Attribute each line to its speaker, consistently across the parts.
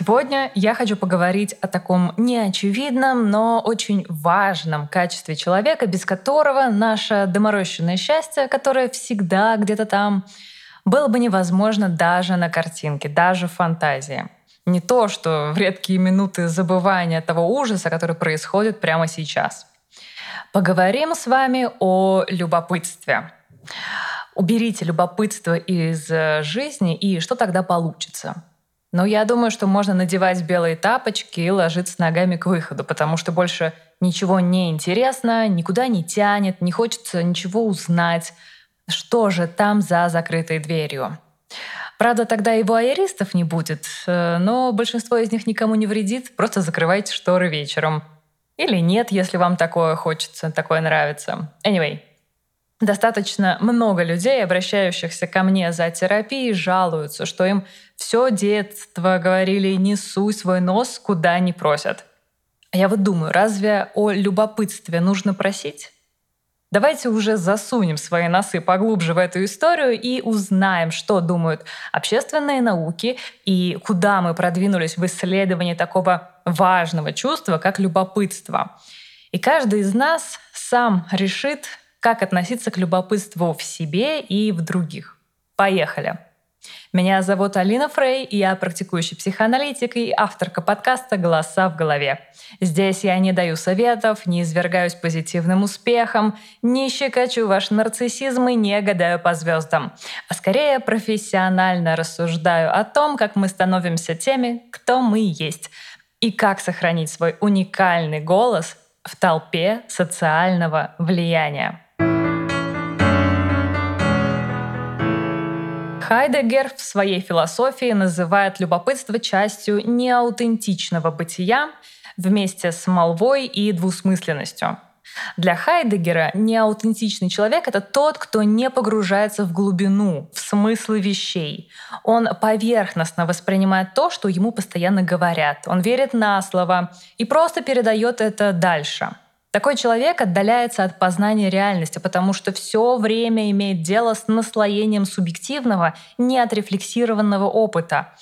Speaker 1: Сегодня я хочу поговорить о таком неочевидном, но очень важном качестве человека, без которого наше доморощенное счастье, которое всегда где-то там, было бы невозможно даже на картинке, даже в фантазии. Не то, что в редкие минуты забывания того ужаса, который происходит прямо сейчас. Поговорим с вами о любопытстве. Уберите любопытство из э, жизни, и что тогда получится? Но я думаю, что можно надевать белые тапочки и ложиться ногами к выходу, потому что больше ничего не интересно, никуда не тянет, не хочется ничего узнать. Что же там за закрытой дверью? Правда, тогда и вуайеристов не будет, э, но большинство из них никому не вредит, просто закрывайте шторы вечером. Или нет, если вам такое хочется, такое нравится. Anyway, Достаточно много людей, обращающихся ко мне за терапией, жалуются, что им все детство говорили «не суй свой нос, куда не просят». А я вот думаю, разве о любопытстве нужно просить? Давайте уже засунем свои носы поглубже в эту историю и узнаем, что думают общественные науки и куда мы продвинулись в исследовании такого важного чувства, как любопытство. И каждый из нас сам решит, как относиться к любопытству в себе и в других. Поехали! Меня зовут Алина Фрей, я практикующий психоаналитик и авторка подкаста «Голоса в голове». Здесь я не даю советов, не извергаюсь позитивным успехом, не щекочу ваш нарциссизм и не гадаю по звездам, а скорее профессионально рассуждаю о том, как мы становимся теми, кто мы есть, и как сохранить свой уникальный голос в толпе социального влияния. Хайдегер в своей философии называет любопытство частью неаутентичного бытия вместе с молвой и двусмысленностью. Для Хайдегера неаутентичный человек — это тот, кто не погружается в глубину, в смыслы вещей. Он поверхностно воспринимает то, что ему постоянно говорят. Он верит на слово и просто передает это дальше — такой человек отдаляется от познания реальности, потому что все время имеет дело с наслоением субъективного, неотрефлексированного опыта.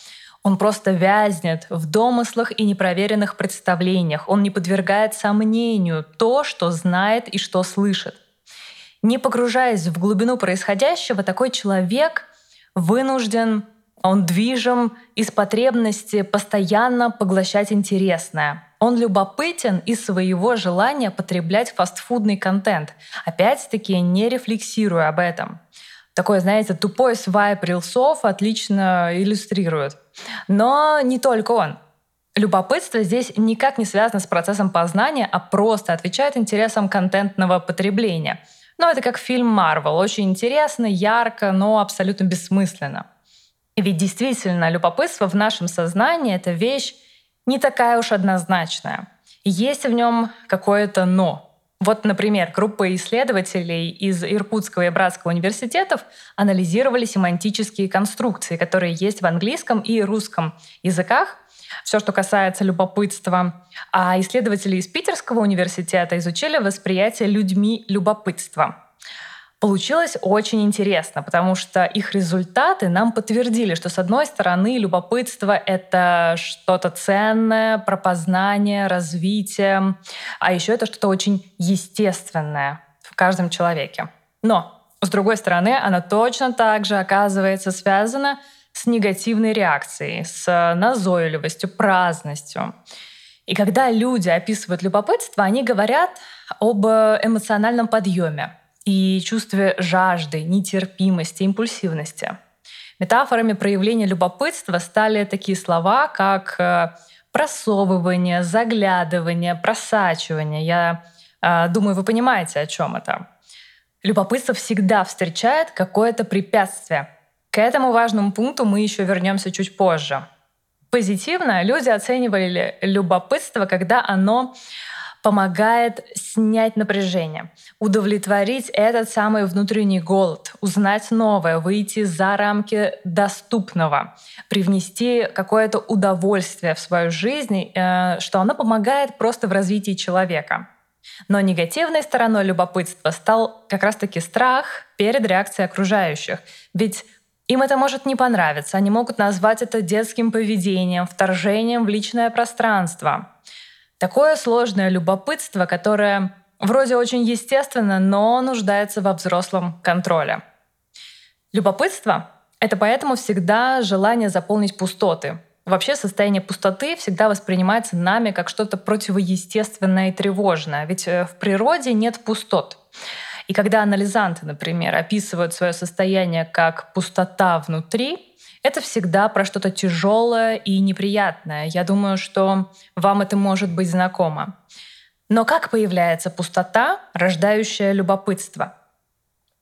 Speaker 1: Он просто вязнет в домыслах и непроверенных представлениях. Он не подвергает сомнению то, что знает и что слышит. Не погружаясь в глубину происходящего, такой человек вынужден, он движим из потребности постоянно поглощать интересное — он любопытен из своего желания потреблять фастфудный контент, опять-таки не рефлексируя об этом. Такой, знаете, тупой свайп рилсов отлично иллюстрирует. Но не только он. Любопытство здесь никак не связано с процессом познания, а просто отвечает интересам контентного потребления. Но это как фильм Марвел. Очень интересно, ярко, но абсолютно бессмысленно. Ведь действительно, любопытство в нашем сознании — это вещь не такая уж однозначная. Есть в нем какое-то «но». Вот, например, группа исследователей из Иркутского и Братского университетов анализировали семантические конструкции, которые есть в английском и русском языках, все, что касается любопытства. А исследователи из Питерского университета изучили восприятие людьми любопытства. Получилось очень интересно, потому что их результаты нам подтвердили, что с одной стороны любопытство — это что-то ценное, про познание, развитие, а еще это что-то очень естественное в каждом человеке. Но, с другой стороны, она точно так же оказывается связана с негативной реакцией, с назойливостью, праздностью. И когда люди описывают любопытство, они говорят об эмоциональном подъеме, и чувстве жажды, нетерпимости, импульсивности. Метафорами проявления любопытства стали такие слова, как э, просовывание, заглядывание, просачивание. Я э, думаю, вы понимаете, о чем это. Любопытство всегда встречает какое-то препятствие. К этому важному пункту мы еще вернемся чуть позже. Позитивно люди оценивали любопытство, когда оно помогает снять напряжение, удовлетворить этот самый внутренний голод, узнать новое, выйти за рамки доступного, привнести какое-то удовольствие в свою жизнь, э, что оно помогает просто в развитии человека. Но негативной стороной любопытства стал как раз-таки страх перед реакцией окружающих. Ведь им это может не понравиться, они могут назвать это детским поведением, вторжением в личное пространство. Такое сложное любопытство, которое вроде очень естественно, но нуждается во взрослом контроле. Любопытство — это поэтому всегда желание заполнить пустоты. Вообще состояние пустоты всегда воспринимается нами как что-то противоестественное и тревожное, ведь э, в природе нет пустот. И когда анализанты, например, описывают свое состояние как пустота внутри, это всегда про что-то тяжелое и неприятное. Я думаю, что вам это может быть знакомо. Но как появляется пустота, рождающая любопытство?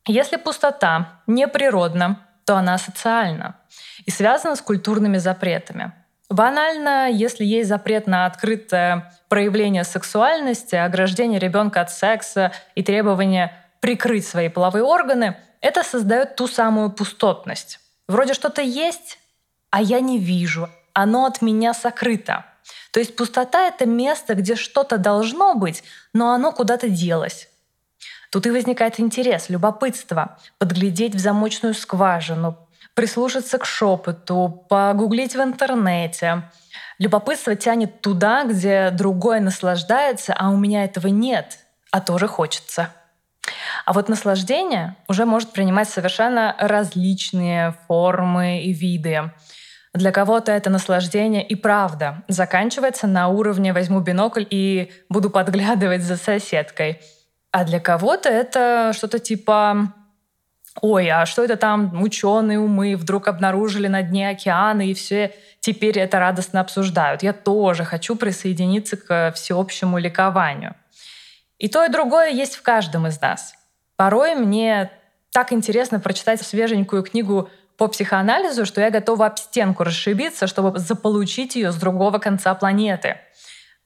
Speaker 1: Если пустота неприродна, то она социальна и связана с культурными запретами. Банально, если есть запрет на открытое проявление сексуальности, ограждение ребенка от секса и требование прикрыть свои половые органы, это создает ту самую пустотность. Вроде что-то есть, а я не вижу. Оно от меня сокрыто. То есть пустота — это место, где что-то должно быть, но оно куда-то делось. Тут и возникает интерес, любопытство, подглядеть в замочную скважину, прислушаться к шепоту, погуглить в интернете. Любопытство тянет туда, где другой наслаждается, а у меня этого нет, а тоже хочется. А вот наслаждение уже может принимать совершенно различные формы и виды. Для кого-то это наслаждение и правда заканчивается на уровне «возьму бинокль и буду подглядывать за соседкой». А для кого-то это что-то типа ой, а что это там ученые умы вдруг обнаружили на дне океана, и все теперь это радостно обсуждают. Я тоже хочу присоединиться к всеобщему ликованию. И то, и другое есть в каждом из нас. Порой мне так интересно прочитать свеженькую книгу по психоанализу, что я готова об стенку расшибиться, чтобы заполучить ее с другого конца планеты.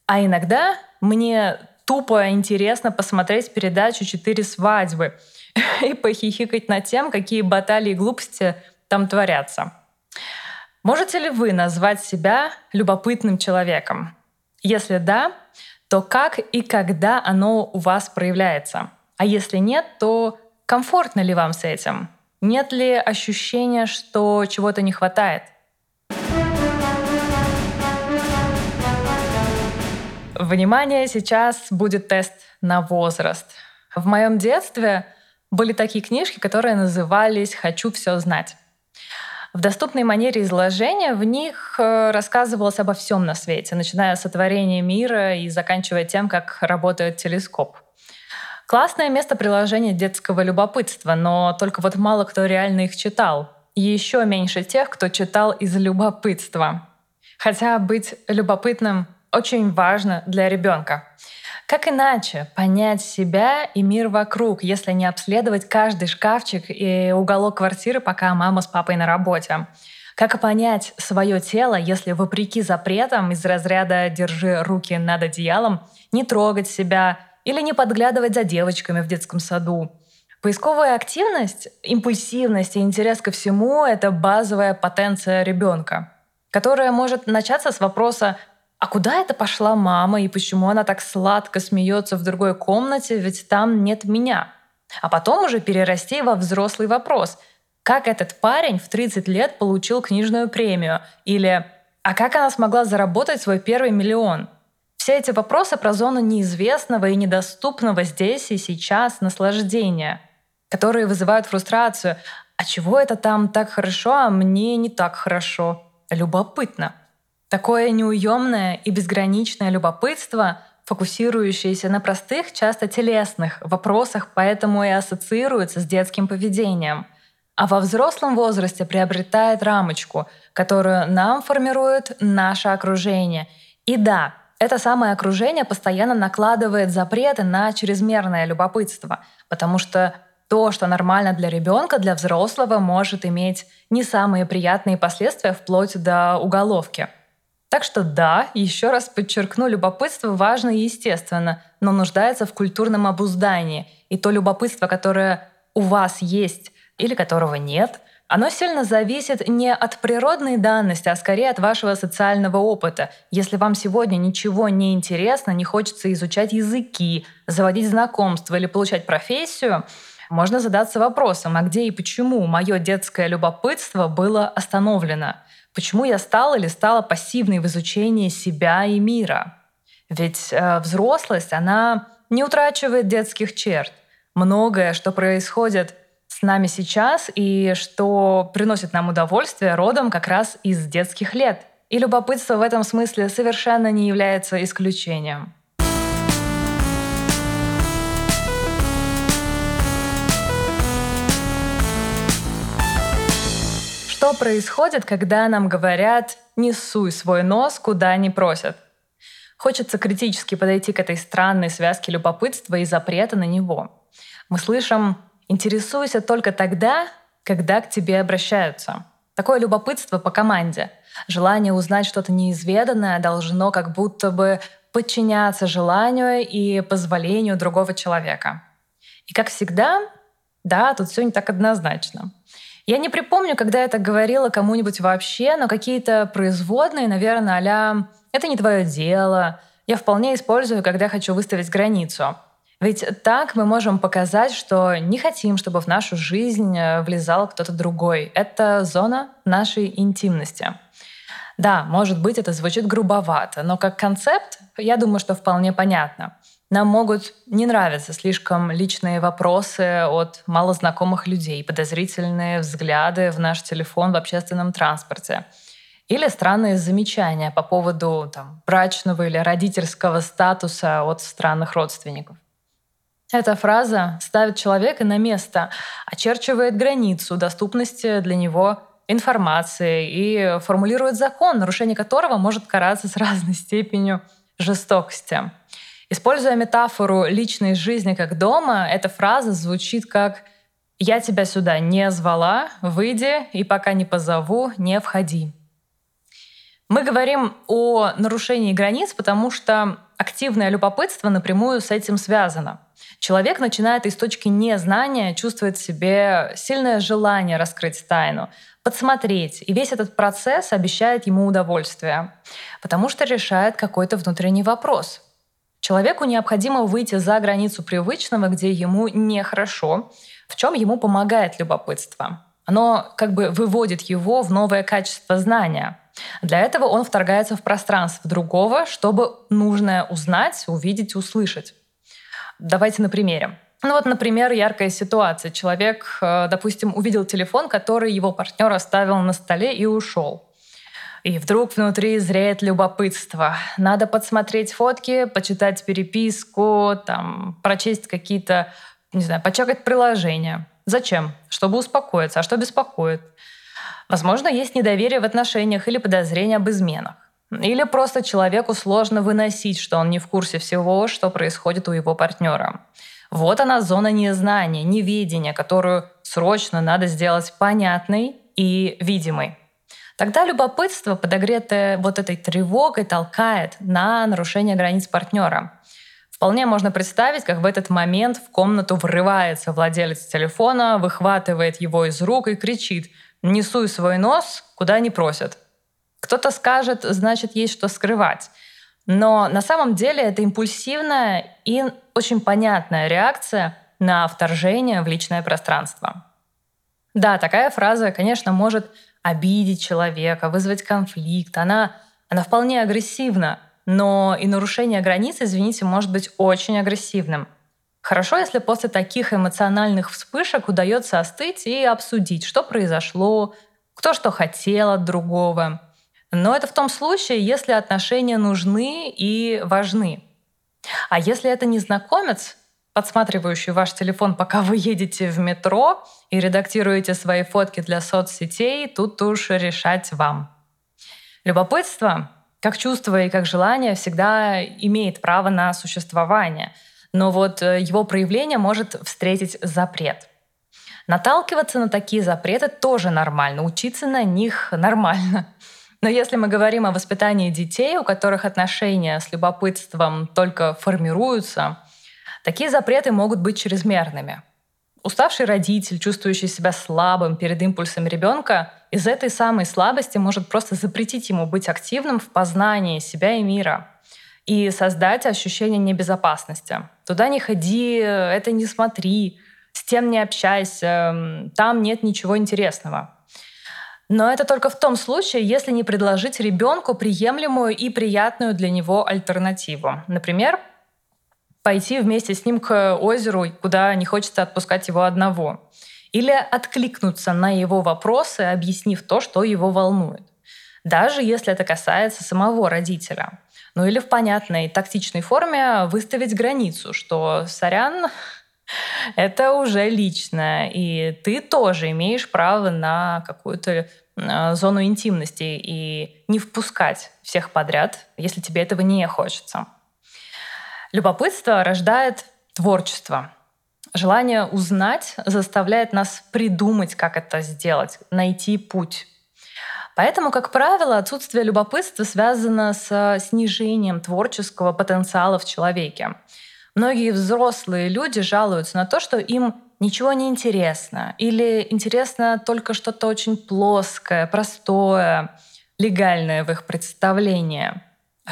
Speaker 1: А иногда мне тупо интересно посмотреть передачу «Четыре свадьбы» и похихикать над тем, какие баталии и глупости там творятся. Можете ли вы назвать себя любопытным человеком? Если да, то как и когда оно у вас проявляется? А если нет, то комфортно ли вам с этим? Нет ли ощущения, что чего-то не хватает? Внимание, сейчас будет тест на возраст. В моем детстве были такие книжки, которые назывались «Хочу все знать». В доступной манере изложения в них э, рассказывалось обо всем на свете, начиная с сотворения мира и заканчивая тем, как работает телескоп. Классное место приложения детского любопытства, но только вот мало кто реально их читал. Еще меньше тех, кто читал из любопытства. Хотя быть любопытным очень важно для ребенка. Как иначе понять себя и мир вокруг, если не обследовать каждый шкафчик и уголок квартиры, пока мама с папой на работе? Как понять свое тело, если вопреки запретам из разряда «держи руки над одеялом», не трогать себя или не подглядывать за девочками в детском саду? Поисковая активность, импульсивность и интерес ко всему — это базовая потенция ребенка, которая может начаться с вопроса а куда это пошла мама и почему она так сладко смеется в другой комнате, ведь там нет меня? А потом уже перерасти во взрослый вопрос. Как этот парень в 30 лет получил книжную премию? Или а как она смогла заработать свой первый миллион? Все эти вопросы про зону неизвестного и недоступного здесь и сейчас наслаждения, которые вызывают фрустрацию. А чего это там так хорошо, а мне не так хорошо? Любопытно. Такое неуемное и безграничное любопытство, фокусирующееся на простых, часто телесных вопросах, поэтому и ассоциируется с детским поведением. А во взрослом возрасте приобретает рамочку, которую нам формирует наше окружение. И да, это самое окружение постоянно накладывает запреты на чрезмерное любопытство, потому что то, что нормально для ребенка, для взрослого, может иметь не самые приятные последствия вплоть до уголовки – Так что да, еще раз подчеркну, любопытство важно и естественно, но нуждается в культурном обуздании. И то любопытство, которое у вас есть или которого нет, оно сильно зависит не от природной данности, а скорее от вашего социального опыта. Если вам сегодня ничего не интересно, не хочется изучать языки, заводить знакомства или получать профессию, можно задаться вопросом, а где и почему мое детское любопытство было остановлено? Почему я стала или стала пассивной в изучении себя и мира? Ведь э, взрослость, она не утрачивает детских черт. Многое, что происходит с нами сейчас и что приносит нам удовольствие, родом как раз из детских лет. И любопытство в этом смысле совершенно не является исключением. Что происходит, когда нам говорят «не суй свой нос, куда не просят»? Хочется критически подойти к этой странной связке любопытства и запрета на него. Мы слышим Интересуйся только тогда, когда к тебе обращаются. Такое любопытство по команде. Желание узнать что-то неизведанное должно как будто бы подчиняться желанию и позволению другого человека. И как всегда, да, тут все не так однозначно. Я не припомню, когда я это говорила кому-нибудь вообще, но какие-то производные, наверное, а «это не твое дело», я вполне использую, когда хочу выставить границу — ведь так мы можем показать, что не хотим, чтобы в нашу жизнь э, влезал кто-то другой. Это зона нашей интимности. Да, может быть, это звучит грубовато, но как концепт, я думаю, что вполне понятно. Нам могут не нравиться слишком личные вопросы от малознакомых людей, подозрительные взгляды в наш телефон в общественном транспорте или странные замечания по поводу там, брачного или родительского статуса от странных родственников. Эта фраза ставит человека на место, очерчивает границу доступности для него информации и формулирует закон, нарушение которого может караться с разной степенью жестокости. Используя метафору личной жизни как дома, эта фраза звучит как «Я тебя сюда не звала, выйди, и пока не позову, не входи». Мы говорим о нарушении границ, потому что активное любопытство напрямую с этим связано — человек начинает из точки незнания чувствовать в себе сильное желание раскрыть тайну, подсмотреть. И весь этот процесс обещает ему удовольствие, потому что решает какой-то внутренний вопрос. Человеку необходимо выйти за границу привычного, где ему нехорошо, в чем ему помогает любопытство. Оно как бы выводит его в новое качество знания. Для этого он вторгается в пространство другого, чтобы нужное узнать, увидеть, услышать. Давайте на примере. Ну вот, например, яркая ситуация. Человек, э, допустим, увидел телефон, который его партнер оставил на столе и ушел. И вдруг внутри зреет любопытство. Надо подсмотреть фотки, почитать переписку, там, прочесть какие-то, не знаю, почекать приложения. Зачем? Чтобы успокоиться. А что беспокоит? Возможно, есть недоверие в отношениях или подозрение об изменах. Или просто человеку сложно выносить, что он не в курсе всего, что происходит у его партнера. Вот она зона незнания, неведения, которую срочно надо сделать понятной и видимой. Тогда любопытство, подогретое вот этой тревогой, толкает на нарушение границ партнера. Вполне можно представить, как в этот момент в комнату врывается владелец телефона, выхватывает его из рук и кричит «Несуй свой нос, куда не просят». Кто-то скажет, значит, есть что скрывать. Но на самом деле это импульсивная и очень понятная реакция на вторжение в личное пространство. Да, такая фраза, конечно, может обидеть человека, вызвать конфликт. Она, она вполне агрессивна, но и нарушение границ, извините, может быть очень агрессивным. Хорошо, если после таких эмоциональных вспышек удается остыть и обсудить, что произошло, кто что хотел от другого. Но это в том случае, если отношения нужны и важны. А если это незнакомец, подсматривающий ваш телефон, пока вы едете в метро и редактируете свои фотки для соцсетей, тут уж решать вам. Любопытство, как чувство и как желание, всегда имеет право на существование. Но вот э, его проявление может встретить запрет. Наталкиваться на такие запреты тоже нормально, учиться на них нормально. Но если мы говорим о воспитании детей, у которых отношения с любопытством только формируются, такие запреты могут быть чрезмерными. Уставший родитель, чувствующий себя слабым перед импульсами ребенка, из этой самой слабости может просто запретить ему быть активным в познании себя и мира и создать ощущение небезопасности. Туда не ходи, это не смотри, с тем не общайся, там нет ничего интересного. Но это только в том случае, если не предложить ребенку приемлемую и приятную для него альтернативу. Например, пойти вместе с ним к озеру, куда не хочется отпускать его одного. Или откликнуться на его вопросы, объяснив то, что его волнует. Даже если это касается самого родителя. Ну или в понятной тактичной форме выставить границу, что «сорян, это уже личное, и ты тоже имеешь право на какую-то э, зону интимности и не впускать всех подряд, если тебе этого не хочется. Любопытство рождает творчество. Желание узнать заставляет нас придумать, как это сделать, найти путь. Поэтому, как правило, отсутствие любопытства связано с снижением творческого потенциала в человеке. Многие взрослые люди жалуются на то, что им ничего не интересно или интересно только что-то очень плоское, простое, легальное в их представлении.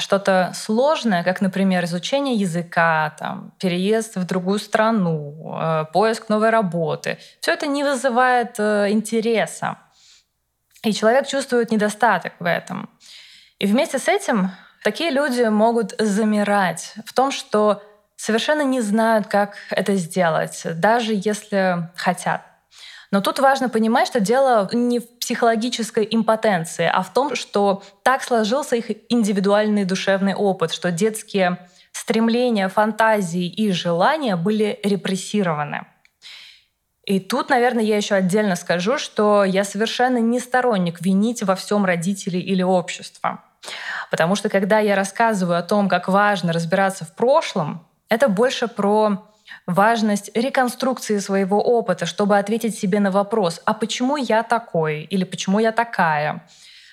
Speaker 1: Что-то сложное, как, например, изучение языка, там, переезд в другую страну, э, поиск новой работы, все это не вызывает э, интереса. И человек чувствует недостаток в этом. И вместе с этим такие люди могут замирать в том, что совершенно не знают, как это сделать, даже если хотят. Но тут важно понимать, что дело не в психологической импотенции, а в том, что так сложился их индивидуальный душевный опыт, что детские стремления, фантазии и желания были репрессированы. И тут, наверное, я еще отдельно скажу, что я совершенно не сторонник винить во всем родителей или общество. Потому что когда я рассказываю о том, как важно разбираться в прошлом, это больше про важность реконструкции своего опыта, чтобы ответить себе на вопрос, а почему я такой или почему я такая?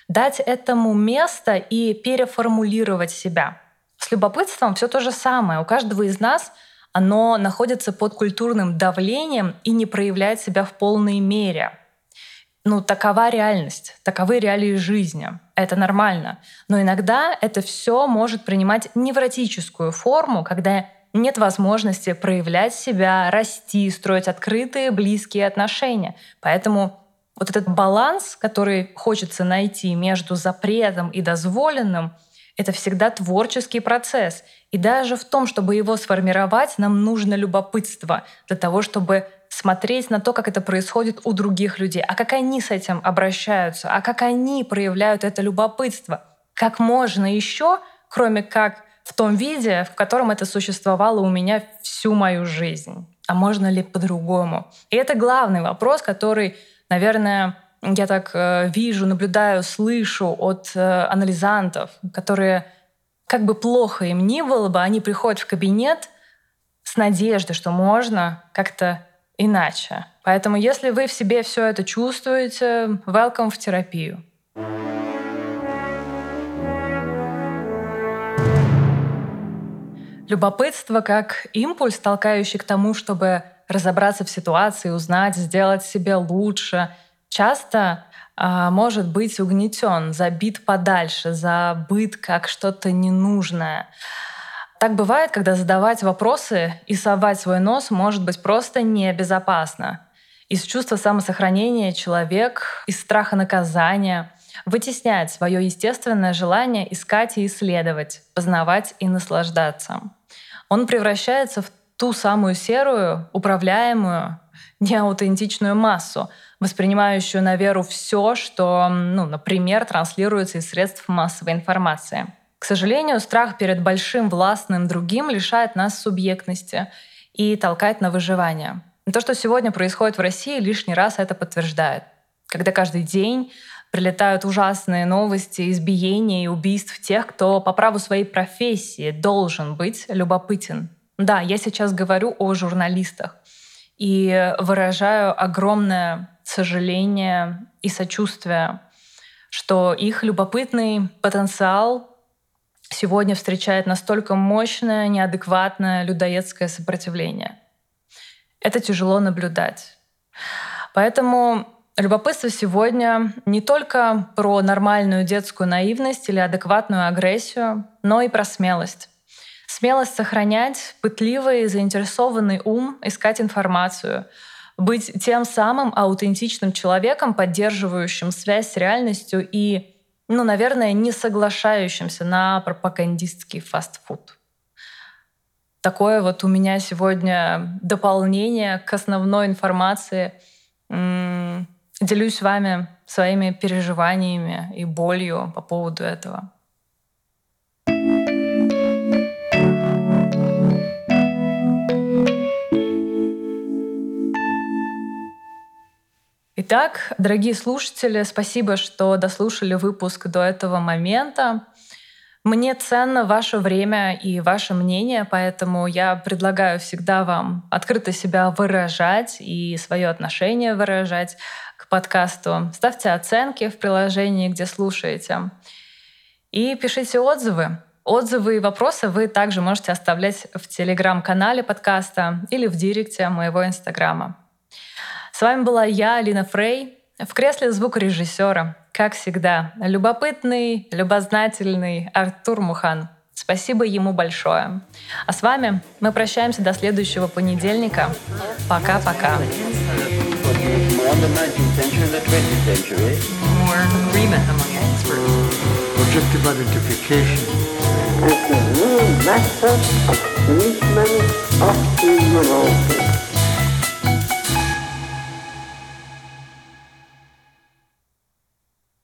Speaker 1: Дать этому место и переформулировать себя. С любопытством все то же самое. У каждого из нас оно находится под культурным давлением и не проявляет себя в полной мере. Ну, такова реальность, таковы реалии жизни. Это нормально. Но иногда это все может принимать невротическую форму, когда нет возможности проявлять себя, расти, строить открытые, близкие отношения. Поэтому вот этот баланс, который хочется найти между запретом и дозволенным, это всегда творческий процесс. И даже в том, чтобы его сформировать, нам нужно любопытство для того, чтобы смотреть на то, как это происходит у других людей, а как они с этим обращаются, а как они проявляют это любопытство. Как можно еще, кроме как в том виде, в котором это существовало у меня всю мою жизнь. А можно ли по-другому? И это главный вопрос, который, наверное, я так э, вижу, наблюдаю, слышу от э, анализантов, которые, как бы плохо им ни было бы, они приходят в кабинет с надеждой, что можно как-то иначе. Поэтому, если вы в себе все это чувствуете, welcome в терапию. Любопытство как импульс, толкающий к тому, чтобы разобраться в ситуации, узнать, сделать себе лучше, часто а, может быть угнетен, забит подальше, забыт как что-то ненужное. Так бывает, когда задавать вопросы и совать свой нос может быть просто небезопасно. Из чувства самосохранения человек, из страха наказания вытесняет свое естественное желание искать и исследовать, познавать и наслаждаться он превращается в ту самую серую, управляемую, неаутентичную массу, воспринимающую на веру все, что, ну, например, транслируется из средств массовой информации. К сожалению, страх перед большим властным другим лишает нас субъектности и толкает на выживание. то, что сегодня происходит в России, лишний раз это подтверждает. Когда каждый день прилетают ужасные новости избиения и убийств тех, кто по праву своей профессии должен быть любопытен. Да, я сейчас говорю о журналистах и выражаю огромное сожаление и сочувствие что их любопытный потенциал сегодня встречает настолько мощное, неадекватное людоедское сопротивление. Это тяжело наблюдать. Поэтому любопытство сегодня не только про нормальную детскую наивность или адекватную агрессию, но и про смелость. Смелость сохранять пытливый заинтересованный ум, искать информацию, быть тем самым аутентичным человеком, поддерживающим связь с реальностью и ну, наверное, не соглашающимся на пропагандистский фастфуд. Такое вот у меня сегодня дополнение к основной информации. Делюсь с вами своими переживаниями и болью по поводу этого. Итак, дорогие слушатели, спасибо, что дослушали выпуск до этого момента. Мне ценно ваше время и ваше мнение, поэтому я предлагаю всегда вам открыто себя выражать и свое отношение выражать подкасту. Ставьте оценки в приложении, где слушаете. И пишите отзывы. Отзывы и вопросы вы также можете оставлять в телеграм-канале подкаста или в директе моего инстаграма. С вами была я, Алина Фрей, в кресле звукорежиссера, как всегда, любопытный, любознательный Артур Мухан. Спасибо ему большое. А с вами мы прощаемся до следующего понедельника. Пока-пока. on the 19th century and the 20th century.
Speaker 2: More agreement among experts.
Speaker 3: Or just about identification.
Speaker 4: It's a real matter of movement of the Europe.